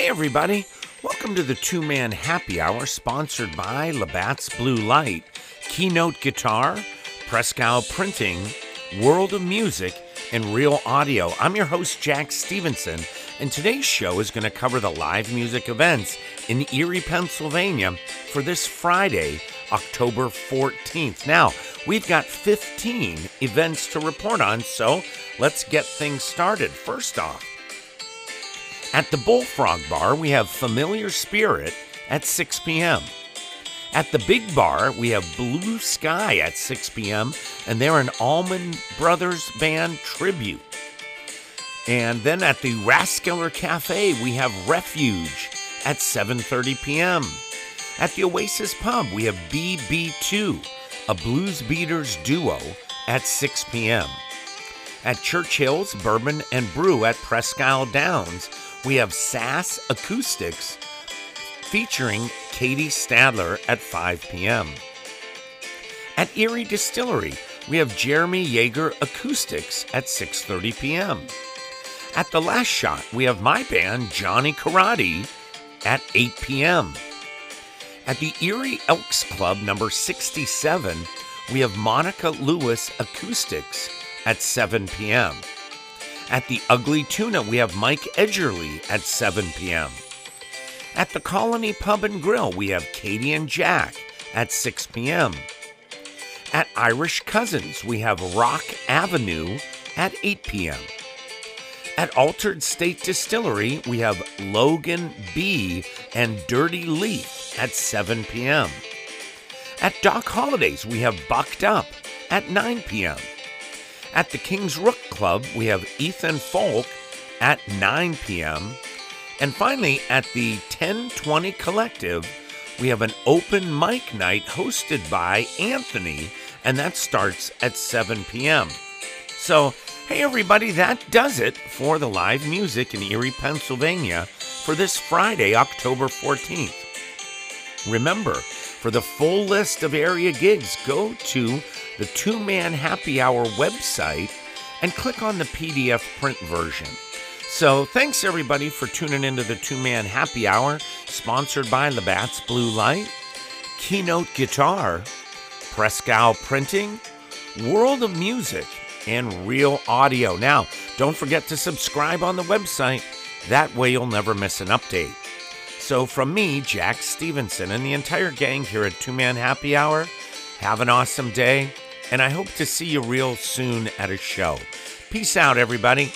Hey, everybody. Welcome to the two man happy hour sponsored by Labatt's Blue Light, Keynote Guitar, Prescal Printing, World of Music, and Real Audio. I'm your host, Jack Stevenson, and today's show is going to cover the live music events in Erie, Pennsylvania for this Friday, October 14th. Now, we've got 15 events to report on, so let's get things started. First off, at the Bullfrog Bar, we have Familiar Spirit at 6 p.m. At the Big Bar, we have Blue Sky at 6 p.m., and they're an Allman Brothers Band tribute. And then at the Rathskeller Cafe, we have Refuge at 7:30 p.m. At the Oasis Pub, we have BB2, a blues beaters duo at 6 p.m. At Churchill's Bourbon and Brew at Presque Isle Downs, we have Sass Acoustics featuring Katie Stadler at 5 p.m. At Erie Distillery, we have Jeremy Yeager Acoustics at 6:30 p.m. At the Last Shot, we have my band Johnny Karate at 8 p.m. At the Erie Elks Club number 67, we have Monica Lewis Acoustics at 7 p.m. At the Ugly Tuna, we have Mike Edgerly at 7 p.m. At the Colony Pub and Grill, we have Katie and Jack at 6 p.m. At Irish Cousins, we have Rock Avenue at 8 p.m. At Altered State Distillery, we have Logan B and Dirty Leaf at 7 p.m. At Doc Holliday's, we have Bucked Up at 9 p.m. At the King's Rook Club, we have Ethan Folk at 9 p.m. And finally, at the 1020 Collective, we have an open mic night hosted by Anthony, and that starts at 7 p.m. So, hey everybody, that does it for the live music in Erie, Pennsylvania for this Friday, October 14th. Remember, for the full list of area gigs, go to the Two Man Happy Hour website and click on the PDF print version. So, thanks everybody for tuning into the Two Man Happy Hour, sponsored by Labatt's Blue Light, Keynote Guitar, Prescal Printing, World of Music, and Real Audio. Now, don't forget to subscribe on the website. That way, you'll never miss an update. So, from me, Jack Stevenson, and the entire gang here at Two Man Happy Hour, have an awesome day, and I hope to see you real soon at a show. Peace out, everybody.